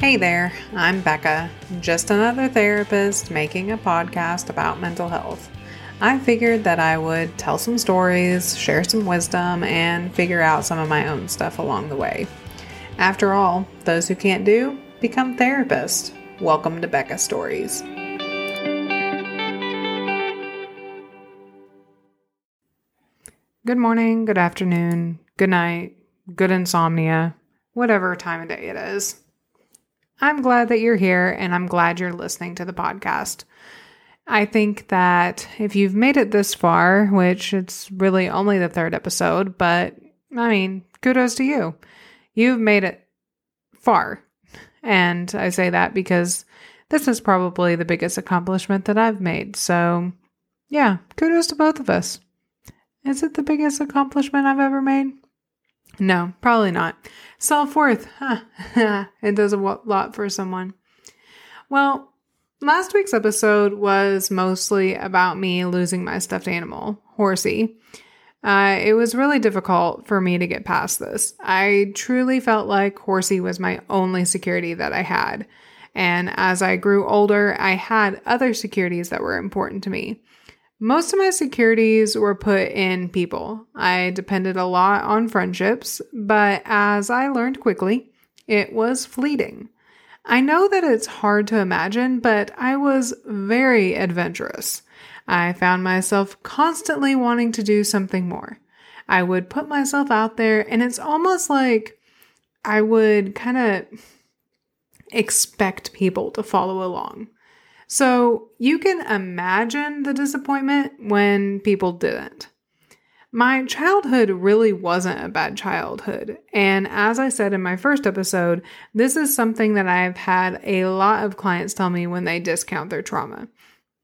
Hey there, I'm Becca, just another therapist making a podcast about mental health. I figured that I would tell some stories, share some wisdom, and figure out some of my own stuff along the way. After all, those who can't do become therapists. Welcome to Becca Stories. Good morning, good afternoon, good night, good insomnia, whatever time of day it is. I'm glad that you're here and I'm glad you're listening to the podcast. I think that if you've made it this far, which it's really only the third episode, but I mean, kudos to you. You've made it far. And I say that because this is probably the biggest accomplishment that I've made. So, yeah, kudos to both of us. Is it the biggest accomplishment I've ever made? No, probably not. Self worth. Huh. it does a lot for someone. Well, last week's episode was mostly about me losing my stuffed animal, Horsey. Uh, it was really difficult for me to get past this. I truly felt like Horsey was my only security that I had. And as I grew older, I had other securities that were important to me. Most of my securities were put in people. I depended a lot on friendships, but as I learned quickly, it was fleeting. I know that it's hard to imagine, but I was very adventurous. I found myself constantly wanting to do something more. I would put myself out there, and it's almost like I would kind of expect people to follow along. So you can imagine the disappointment when people didn't. My childhood really wasn't a bad childhood. And as I said in my first episode, this is something that I've had a lot of clients tell me when they discount their trauma.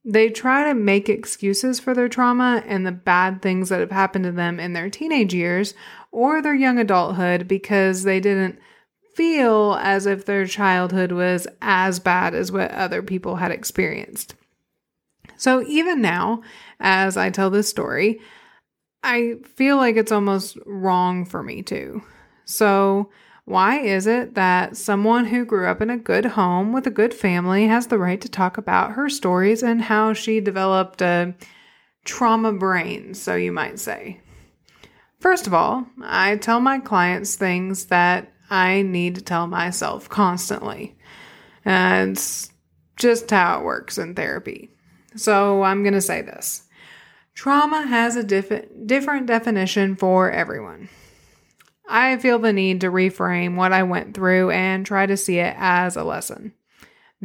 They try to make excuses for their trauma and the bad things that have happened to them in their teenage years or their young adulthood because they didn't feel as if their childhood was as bad as what other people had experienced. So even now, as I tell this story, I feel like it's almost wrong for me to. So, why is it that someone who grew up in a good home with a good family has the right to talk about her stories and how she developed a trauma brain, so you might say? First of all, I tell my clients things that I need to tell myself constantly. And it's just how it works in therapy. So I'm going to say this trauma has a diff- different definition for everyone. I feel the need to reframe what I went through and try to see it as a lesson.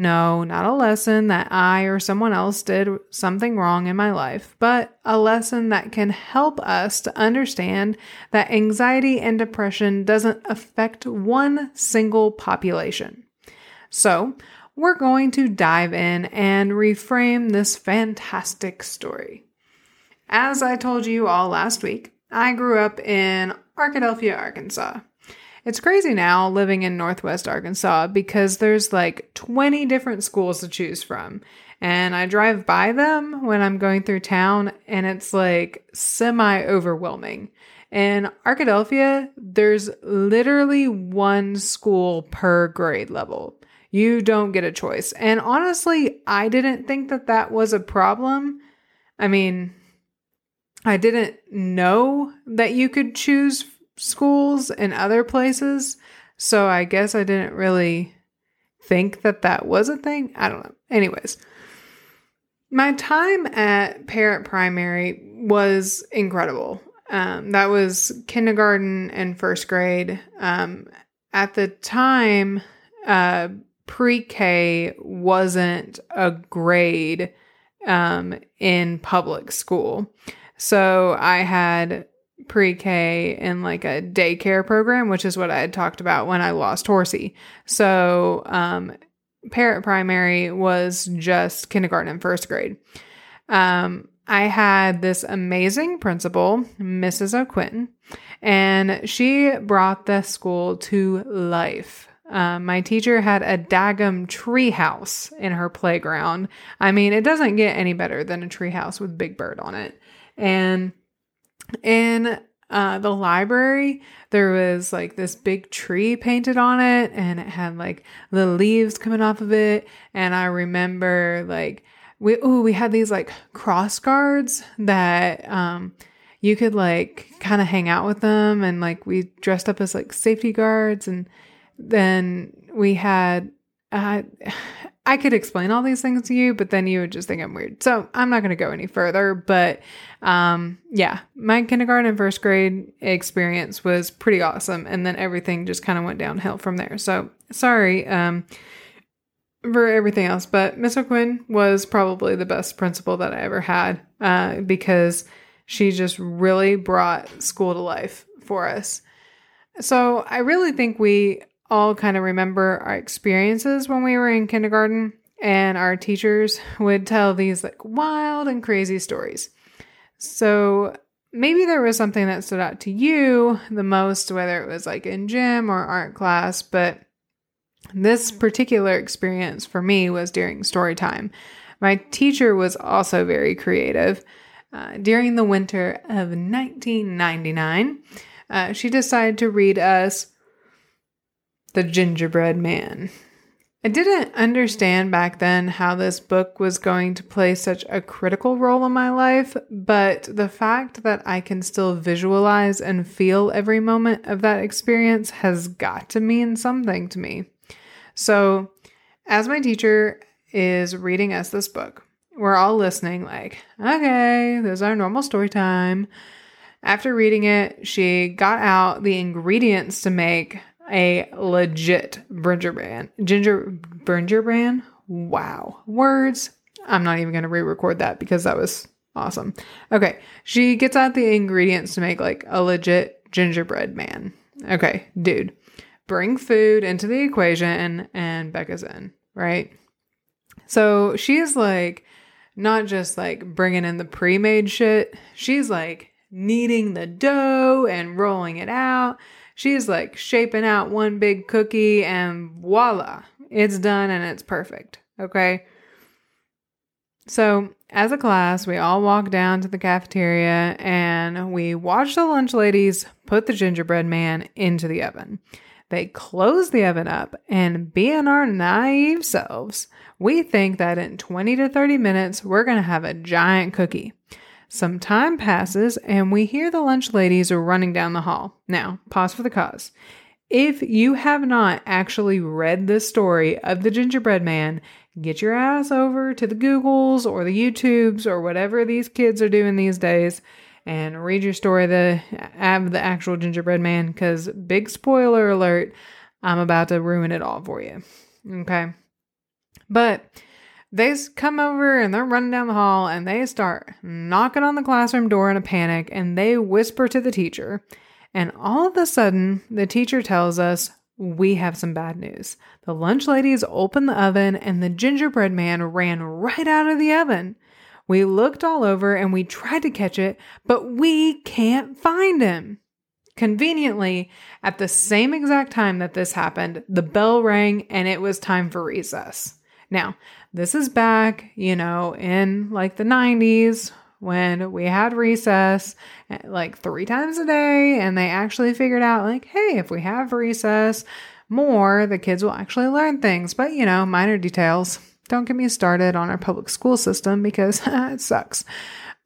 No, not a lesson that I or someone else did something wrong in my life, but a lesson that can help us to understand that anxiety and depression doesn't affect one single population. So, we're going to dive in and reframe this fantastic story. As I told you all last week, I grew up in Arkadelphia, Arkansas. It's crazy now living in Northwest Arkansas because there's like 20 different schools to choose from. And I drive by them when I'm going through town and it's like semi overwhelming. In Arkadelphia, there's literally one school per grade level. You don't get a choice. And honestly, I didn't think that that was a problem. I mean, I didn't know that you could choose schools and other places. So I guess I didn't really think that that was a thing. I don't know. Anyways, my time at Perritt Primary was incredible. Um, that was kindergarten and first grade. Um, at the time, uh, pre K wasn't a grade um, in public school. So I had pre K in like a daycare program, which is what I had talked about when I lost Horsey. So, um, Perritt Primary was just kindergarten and first grade. Um, I had this amazing principal, Mrs. O'Quinton, and she brought the school to life. Um, my teacher had a daggum treehouse in her playground. I mean, it doesn't get any better than a treehouse with Big Bird on it. And in uh, the library, there was like this big tree painted on it and it had like the leaves coming off of it. And I remember like, we, oh, we had these like cross guards that, um, you could like kind of hang out with them and like we dressed up as like safety guards and then we had uh, I could explain all these things to you, but then you would just think I'm weird. So I'm not going to go any further. But um, yeah, my kindergarten and first grade experience was pretty awesome. And then everything just kind of went downhill from there. So sorry um, for everything else. But Miss O'Quinn was probably the best principal that I ever had uh, because she just really brought school to life for us. So I really think we all kind of remember our experiences when we were in kindergarten, and our teachers would tell these like wild and crazy stories. So maybe there was something that stood out to you the most, whether it was like in gym or art class, but this particular experience for me was during story time. My teacher was also very creative. Uh, during the winter of 1999, uh, she decided to read us the Gingerbread Man. I didn't understand back then how this book was going to play such a critical role in my life, but the fact that I can still visualize and feel every moment of that experience has got to mean something to me. So, as my teacher is reading us this book, we're all listening, like, okay, this is our normal story time. After reading it, she got out the ingredients to make a legit gingerbread. Ginger gingerbread. Wow. Words. I'm not even going to re-record that because that was awesome. Okay. She gets out the ingredients to make like a legit gingerbread man. Okay, dude. Bring food into the equation and Becca's in, right? So she's like not just like bringing in the pre-made shit. She's like kneading the dough and rolling it out she's like shaping out one big cookie and voila, it's done and it's perfect. Okay. So, as a class, we all walk down to the cafeteria and we watch the lunch ladies put the gingerbread man into the oven. They close the oven up, and being our naive selves, we think that in 20 to 30 minutes, we're going to have a giant cookie. Some time passes and we hear the lunch ladies are running down the hall. Now, pause for the cause. If you have not actually read the story of the gingerbread man, get your ass over to the Googles or the YouTubes or whatever these kids are doing these days and read your story the of the actual gingerbread man because big spoiler alert, I'm about to ruin it all for you. Okay. But they come over and they're running down the hall and they start knocking on the classroom door in a panic and they whisper to the teacher. And all of a sudden, the teacher tells us we have some bad news. The lunch ladies opened the oven and the gingerbread man ran right out of the oven. We looked all over and we tried to catch it, but we can't find him. Conveniently, at the same exact time that this happened, the bell rang and it was time for recess. Now, this is back, you know, in like the 90s when we had recess eh, like three times a day, and they actually figured out, like, hey, if we have recess more, the kids will actually learn things. But, you know, minor details. Don't get me started on our public school system because it sucks.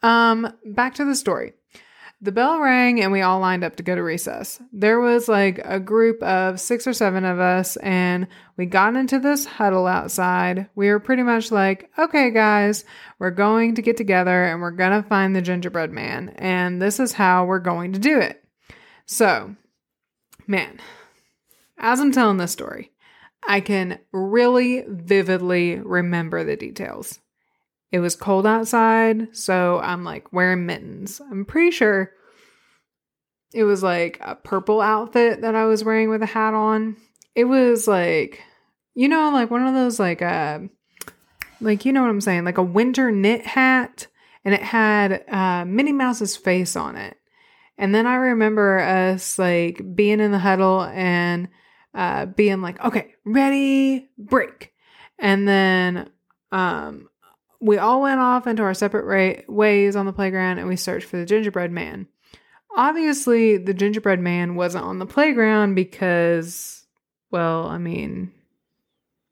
Um, back to the story. The bell rang and we all lined up to go to recess. There was like a group of six or seven of us, and we got into this huddle outside. We were pretty much like, okay, guys, we're going to get together and we're going to find the gingerbread man, and this is how we're going to do it. So, man, as I'm telling this story, I can really vividly remember the details. It was cold outside, so I'm like wearing mittens. I'm pretty sure it was like a purple outfit that I was wearing with a hat on. It was like, you know, like one of those like uh like you know what I'm saying, like a winter knit hat and it had uh Minnie Mouse's face on it. And then I remember us like being in the huddle and uh being like, "Okay, ready, break." And then um we all went off into our separate ra- ways on the playground and we searched for the gingerbread man. obviously, the gingerbread man wasn't on the playground because, well, I mean,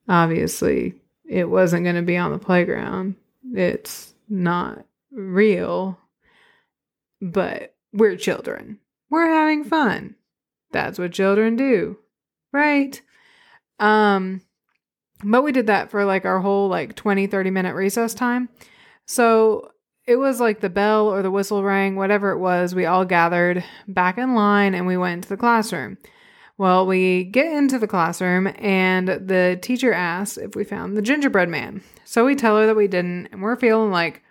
obviously, it wasn't going to be on the playground. It's not real. But we're children. We're having fun. That's what children do. Right? Um but we did that for like our whole like 20 30 minute recess time. So it was like the bell or the whistle rang, whatever it was, we all gathered back in line and we went into the classroom. Well, we get into the classroom and the teacher asks if we found the gingerbread man. So we tell her that we didn't, and we're feeling like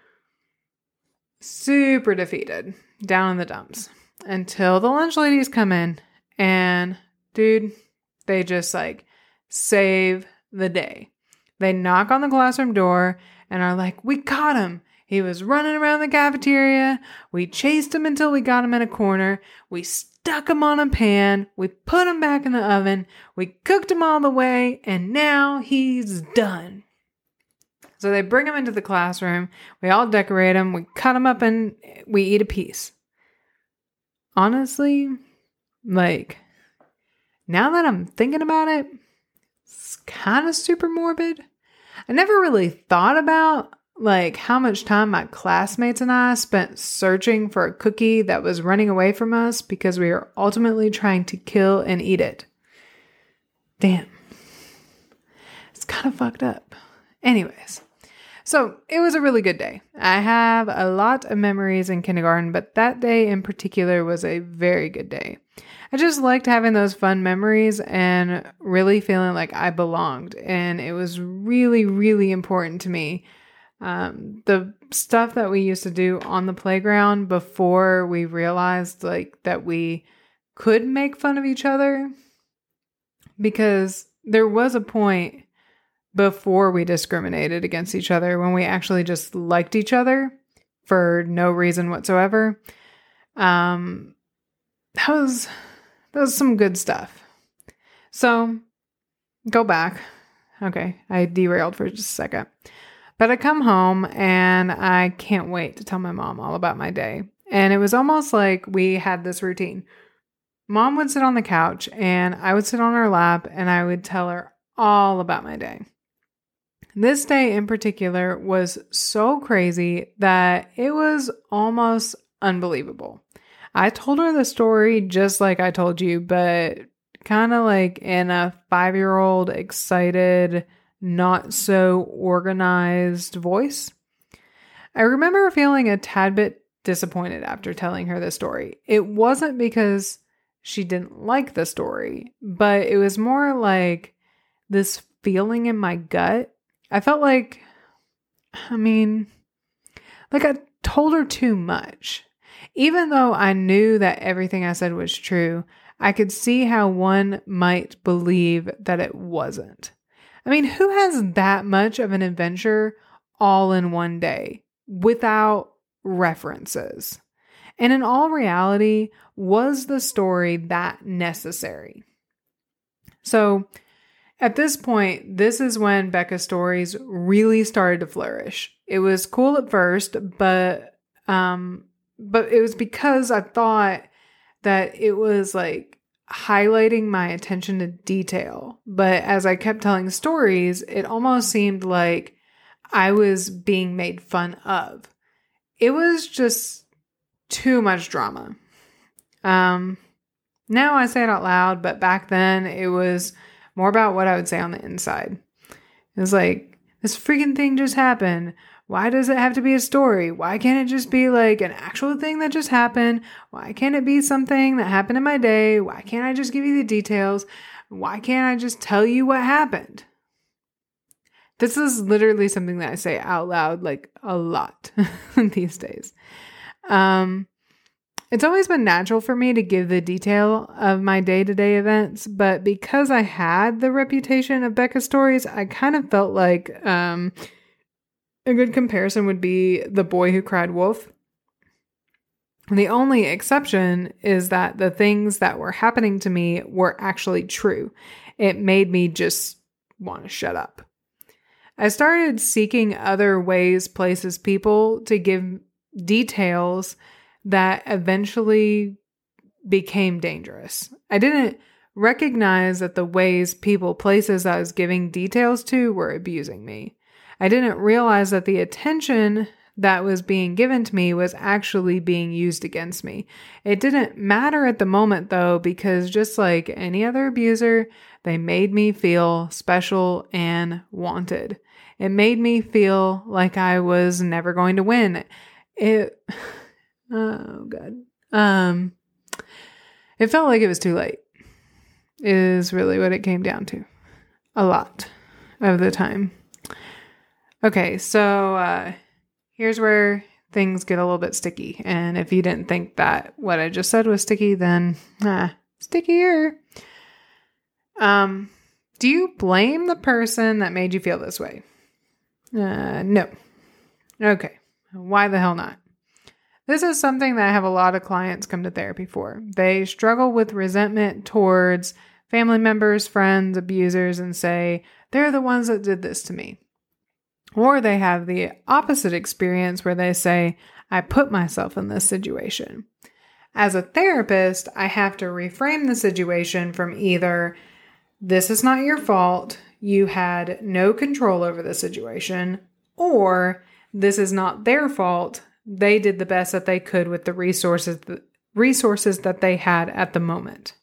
super defeated down in the dumps until the lunch ladies come in and dude, they just like save the day. They knock on the classroom door and are like, We caught him. He was running around the cafeteria. We chased him until we got him in a corner. We stuck him on a pan. We put him back in the oven. We cooked him all the way, and now he's done. So they bring him into the classroom. We all decorate him. We cut him up and we eat a piece. Honestly, like, now that I'm thinking about it, it's kind of super morbid. I never really thought about like how much time my classmates and I spent searching for a cookie that was running away from us because we were ultimately trying to kill and eat it. Damn. It's kind of fucked up. Anyways, so it was a really good day. I have a lot of memories in kindergarten, but that day in particular was a very good day. I just liked having those fun memories and really feeling like I belonged. And it was really, really important to me um, the stuff that we used to do on the playground before we realized like that we could make fun of each other because there was a point before we discriminated against each other when we actually just liked each other for no reason whatsoever um that was that was some good stuff so go back okay i derailed for just a second but I come home and I can't wait to tell my mom all about my day. And it was almost like we had this routine. Mom would sit on the couch and I would sit on her lap and I would tell her all about my day. This day in particular was so crazy that it was almost unbelievable. I told her the story just like I told you, but kind of like in a five year old excited, not so organized voice. I remember feeling a tad bit disappointed after telling her the story. It wasn't because she didn't like the story, but it was more like this feeling in my gut. I felt like, I mean, like I told her too much. Even though I knew that everything I said was true, I could see how one might believe that it wasn't. I mean, who has that much of an adventure all in one day without references? And in all reality, was the story that necessary? So, at this point, this is when Becca's stories really started to flourish. It was cool at first, but um but it was because I thought that it was like highlighting my attention to detail. But as I kept telling stories, it almost seemed like I was being made fun of. It was just too much drama. Um, now I say it out loud, but back then it was more about what I would say on the inside. It was like, this freaking thing just happened. Why does it have to be a story? Why can't it just be like an actual thing that just happened? Why can't it be something that happened in my day? Why can't I just give you the details? Why can't I just tell you what happened? This is literally something that I say out loud like a lot these days. Um, it's always been natural for me to give the detail of my day to day events, but because I had the reputation of Becca stories, I kind of felt like um, a good comparison would be The Boy Who Cried Wolf. The only exception is that the things that were happening to me were actually true. It made me just want to shut up. I started seeking other ways, places, people to give details that eventually became dangerous. I didn't recognize that the ways people, places I was giving details to were abusing me. I didn't realize that the attention that was being given to me was actually being used against me. It didn't matter at the moment though, because just like any other abuser, they made me feel special and wanted. It made me feel like I was never going to win. It, oh God. Um, it felt like it was too late, is really what it came down to. A lot of the time. Okay, so uh, here's where things get a little bit sticky. And if you didn't think that what I just said was sticky, then ah, stickier. Um, do you blame the person that made you feel this way? Uh, no. Okay. Why the hell not? This is something that I have a lot of clients come to therapy for. They struggle with resentment towards family members, friends, abusers, and say, they're the ones that did this to me. Or they have the opposite experience where they say, I put myself in this situation. As a therapist, I have to reframe the situation from either, this is not your fault, you had no control over the situation, or this is not their fault, they did the best that they could with the resources resources that they had at the moment.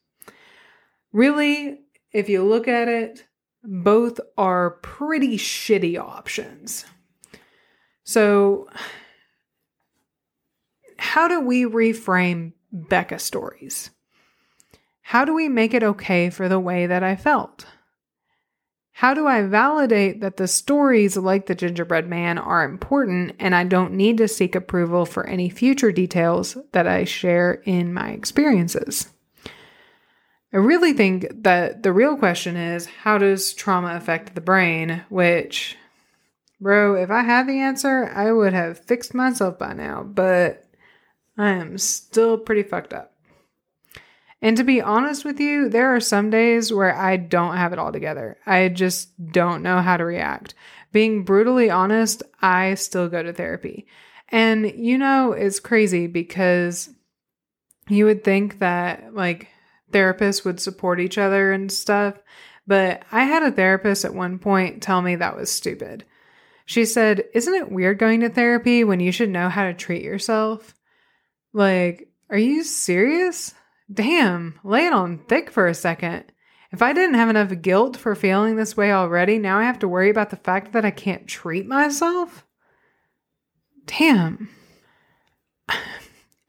Really, if you look at it, both are pretty shitty options. So, how do we reframe Becca stories? How do we make it okay for the way that I felt? How do I validate that the stories like the gingerbread man are important and I don't need to seek approval for any future details that I share in my experiences? I really think that the real question is how does trauma affect the brain? Which, bro, if I had the answer, I would have fixed myself by now, but I am still pretty fucked up. And to be honest with you, there are some days where I don't have it all together. I just don't know how to react. Being brutally honest, I still go to therapy. And you know, it's crazy because you would think that, like, therapists would support each other and stuff. But I had a therapist at one point tell me that was stupid. She said, Isn't it weird going to therapy when you should know how to treat yourself? Like, are you serious? Damn, lay it on thick for a second. If I didn't have enough guilt for feeling this way already, now I have to worry about the fact that I can't treat myself? Damn.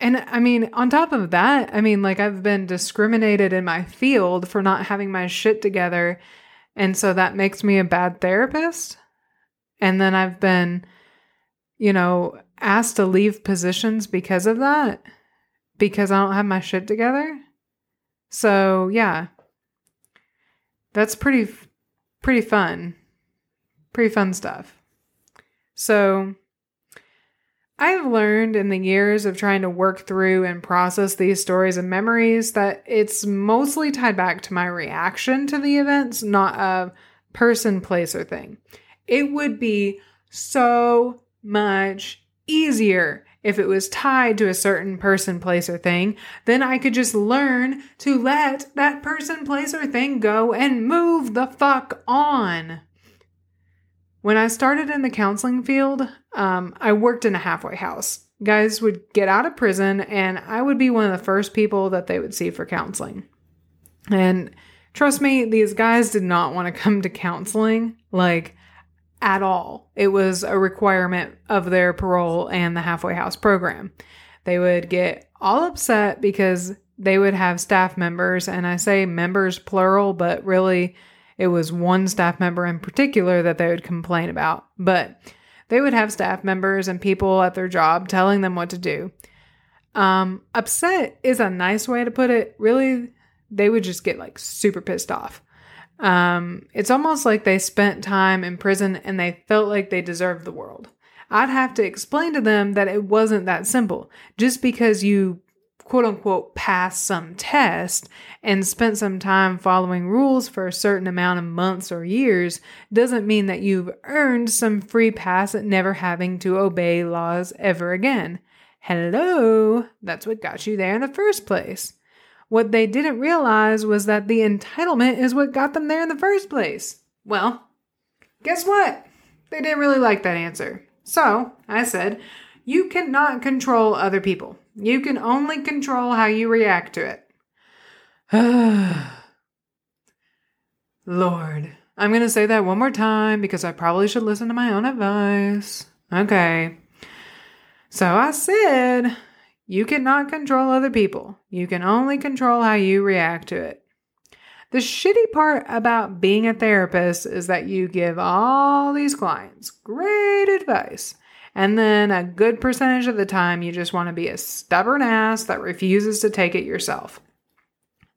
And I mean, on top of that, I mean, like I've been discriminated in my field for not having my shit together. And so that makes me a bad therapist. And then I've been, you know, asked to leave positions because of that, because I don't have my shit together. So, yeah. That's pretty pretty fun. Pretty fun stuff. So, I've learned in the years of trying to work through and process these stories and memories that it's mostly tied back to my reaction to the events, not a person, place, or thing. It would be so much easier if it was tied to a certain person, place, or thing, then I could just learn to let that person, place, or thing go and move the fuck on. When I started in the counseling field, um, I worked in a halfway house. Guys would get out of prison, and I would be one of the first people that they would see for counseling. And trust me, these guys did not want to come to counseling, like at all. It was a requirement of their parole and the halfway house program. They would get all upset because they would have staff members, and I say members plural, but really it was one staff member in particular that they would complain about. But they would have staff members and people at their job telling them what to do. Um, upset is a nice way to put it. Really, they would just get like super pissed off. Um, it's almost like they spent time in prison and they felt like they deserved the world. I'd have to explain to them that it wasn't that simple. Just because you quote unquote passed some test and spent some time following rules for a certain amount of months or years doesn't mean that you've earned some free pass at never having to obey laws ever again. Hello, that's what got you there in the first place. What they didn't realize was that the entitlement is what got them there in the first place. Well, guess what? They didn't really like that answer. So I said, You cannot control other people. You can only control how you react to it. Lord, I'm going to say that one more time because I probably should listen to my own advice. Okay. So I said, you cannot control other people. You can only control how you react to it. The shitty part about being a therapist is that you give all these clients great advice. And then a good percentage of the time, you just want to be a stubborn ass that refuses to take it yourself.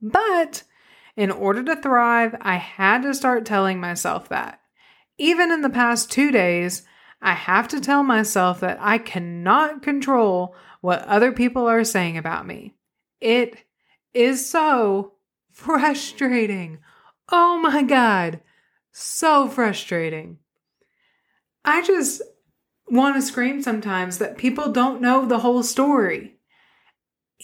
But in order to thrive, I had to start telling myself that. Even in the past two days, I have to tell myself that I cannot control what other people are saying about me. It is so frustrating. Oh my God, so frustrating. I just want to scream sometimes that people don't know the whole story.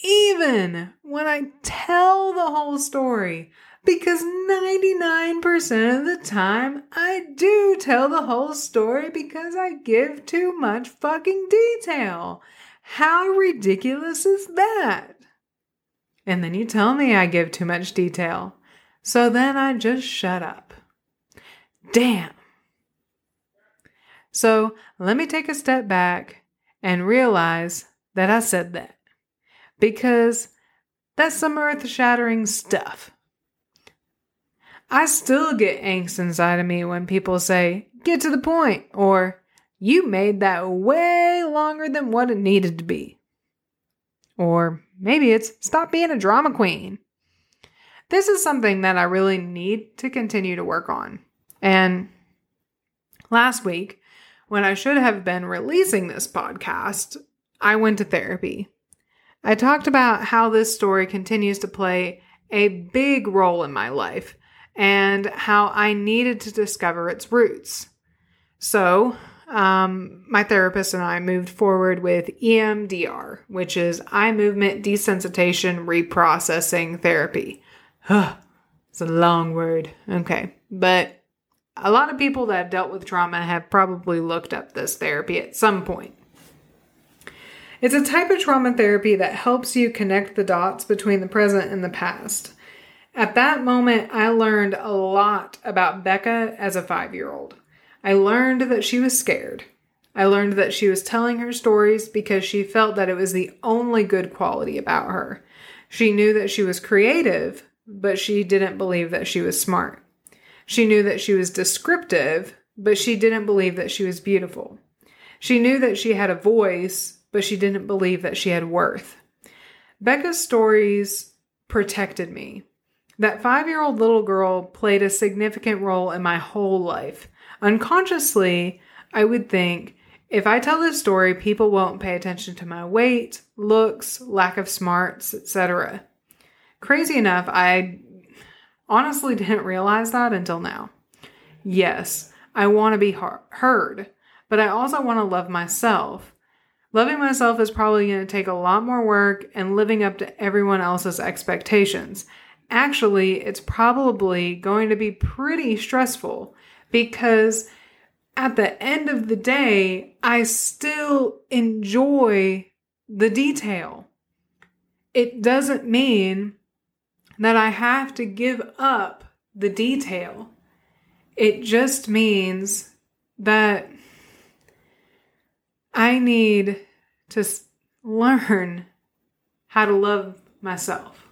Even when I tell the whole story, because 99% of the time I do tell the whole story because I give too much fucking detail. How ridiculous is that? And then you tell me I give too much detail. So then I just shut up. Damn. So let me take a step back and realize that I said that. Because that's some earth shattering stuff. I still get angst inside of me when people say, get to the point, or you made that way longer than what it needed to be. Or maybe it's stop being a drama queen. This is something that I really need to continue to work on. And last week, when I should have been releasing this podcast, I went to therapy. I talked about how this story continues to play a big role in my life and how I needed to discover its roots. So, um, my therapist and I moved forward with EMDR, which is eye movement desensitization reprocessing therapy. it's a long word. Okay. But a lot of people that have dealt with trauma have probably looked up this therapy at some point. It's a type of trauma therapy that helps you connect the dots between the present and the past. At that moment, I learned a lot about Becca as a five year old. I learned that she was scared. I learned that she was telling her stories because she felt that it was the only good quality about her. She knew that she was creative, but she didn't believe that she was smart. She knew that she was descriptive, but she didn't believe that she was beautiful. She knew that she had a voice, but she didn't believe that she had worth. Becca's stories protected me. That five year old little girl played a significant role in my whole life. Unconsciously, I would think if I tell this story, people won't pay attention to my weight, looks, lack of smarts, etc. Crazy enough, I honestly didn't realize that until now. Yes, I want to be heard, but I also want to love myself. Loving myself is probably going to take a lot more work and living up to everyone else's expectations. Actually, it's probably going to be pretty stressful because at the end of the day, I still enjoy the detail. It doesn't mean that I have to give up the detail. It just means that I need to learn how to love myself.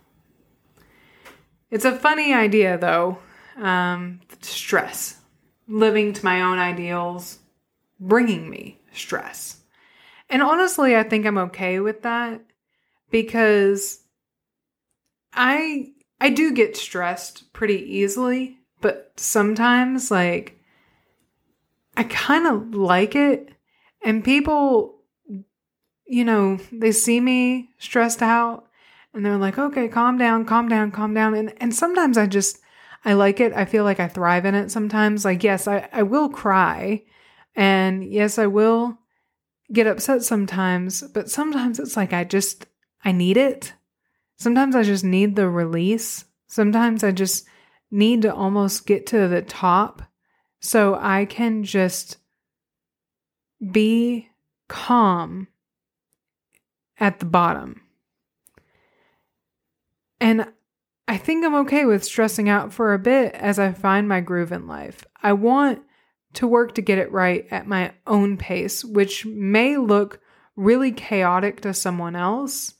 It's a funny idea, though. Um, stress living to my own ideals, bringing me stress. And honestly, I think I'm okay with that because I I do get stressed pretty easily, but sometimes like I kind of like it and people you know, they see me stressed out and they're like, "Okay, calm down, calm down, calm down." And and sometimes I just I like it. I feel like I thrive in it sometimes. Like, yes, I, I will cry. And yes, I will get upset sometimes. But sometimes it's like I just, I need it. Sometimes I just need the release. Sometimes I just need to almost get to the top so I can just be calm at the bottom. And I think I'm okay with stressing out for a bit as I find my groove in life. I want to work to get it right at my own pace, which may look really chaotic to someone else.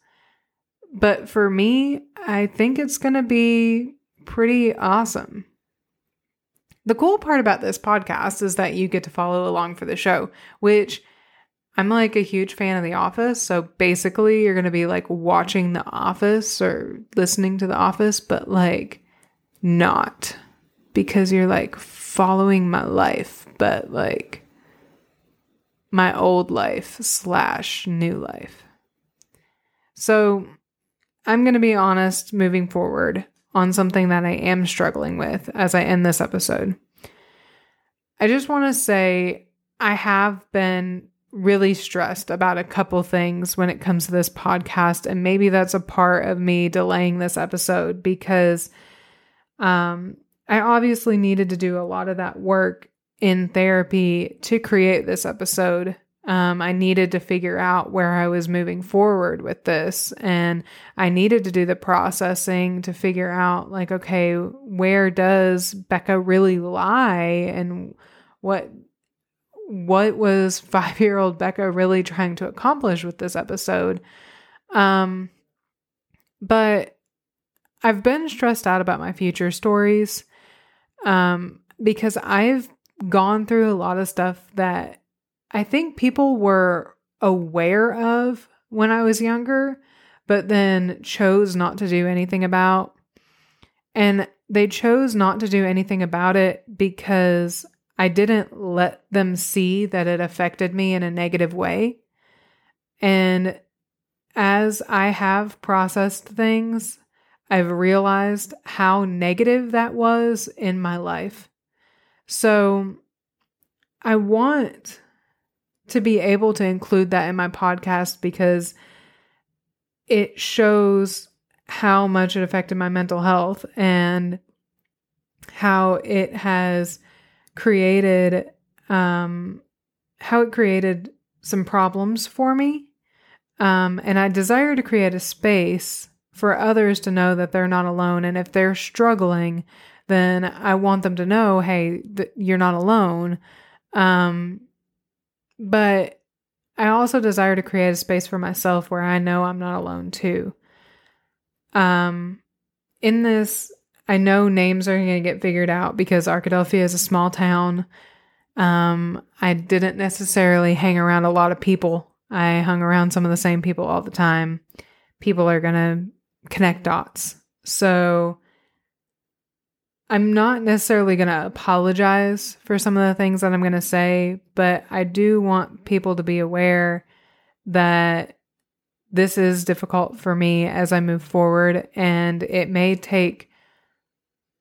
But for me, I think it's going to be pretty awesome. The cool part about this podcast is that you get to follow along for the show, which I'm like a huge fan of The Office. So basically, you're going to be like watching The Office or listening to The Office, but like not because you're like following my life, but like my old life slash new life. So I'm going to be honest moving forward on something that I am struggling with as I end this episode. I just want to say I have been really stressed about a couple things when it comes to this podcast and maybe that's a part of me delaying this episode because um I obviously needed to do a lot of that work in therapy to create this episode um, I needed to figure out where I was moving forward with this. And I needed to do the processing to figure out, like, okay, where does Becca really lie? And what what was five year old Becca really trying to accomplish with this episode? Um, but I've been stressed out about my future stories um, because I've gone through a lot of stuff that I think people were aware of when I was younger, but then chose not to do anything about. And they chose not to do anything about it because I didn't let them see that it affected me in a negative way. And as I have processed things, I've realized how negative that was in my life. So I want to be able to include that in my podcast because it shows how much it affected my mental health and how it has created um how it created some problems for me. Um and I desire to create a space for others to know that they're not alone. And if they're struggling then I want them to know hey that you're not alone. Um but I also desire to create a space for myself where I know I'm not alone too. Um, in this, I know names are going to get figured out because Arkadelphia is a small town. Um, I didn't necessarily hang around a lot of people. I hung around some of the same people all the time. People are going to connect dots. So I'm not necessarily going to apologize for some of the things that I'm going to say, but I do want people to be aware that this is difficult for me as I move forward, and it may take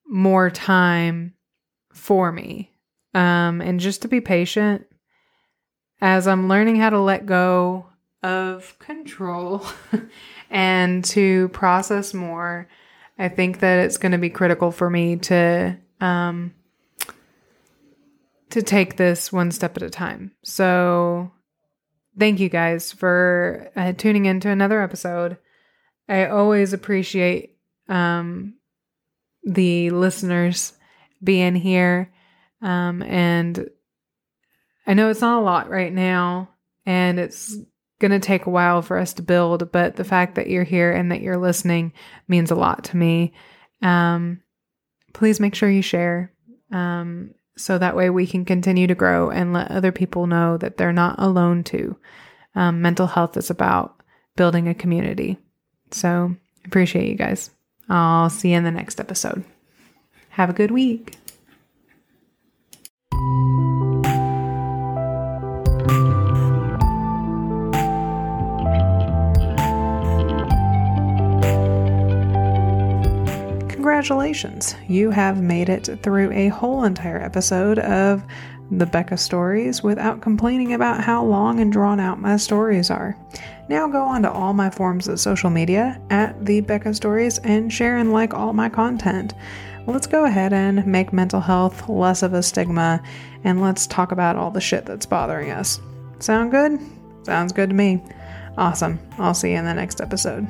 more time for me. Um, and just to be patient as I'm learning how to let go of control and to process more I think that it's going to be critical for me to um, to take this one step at a time. So, thank you guys for uh, tuning in to another episode. I always appreciate um, the listeners being here, um, and I know it's not a lot right now, and it's going to take a while for us to build, but the fact that you're here and that you're listening means a lot to me. Um, please make sure you share um, so that way we can continue to grow and let other people know that they're not alone too. Um, mental health is about building a community. So appreciate you guys. I'll see you in the next episode. Have a good week. Congratulations, you have made it through a whole entire episode of the Becca stories without complaining about how long and drawn out my stories are. Now go on to all my forms of social media at the Becca Stories and share and like all my content. Let's go ahead and make mental health less of a stigma and let's talk about all the shit that's bothering us. Sound good? Sounds good to me. Awesome. I'll see you in the next episode.